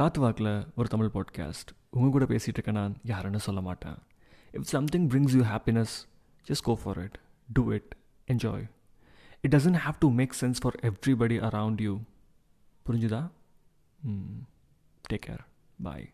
காத்து வாக்கில் ஒரு தமிழ் பாட்காஸ்ட் உங்கள் கூட பேசிகிட்டு இருக்க நான் யாருன்னு சொல்ல மாட்டேன் if something brings you happiness just go for it do it enjoy it doesn't have to make sense for everybody around you புரிஞ்சுதா டேக் கேர் பாய்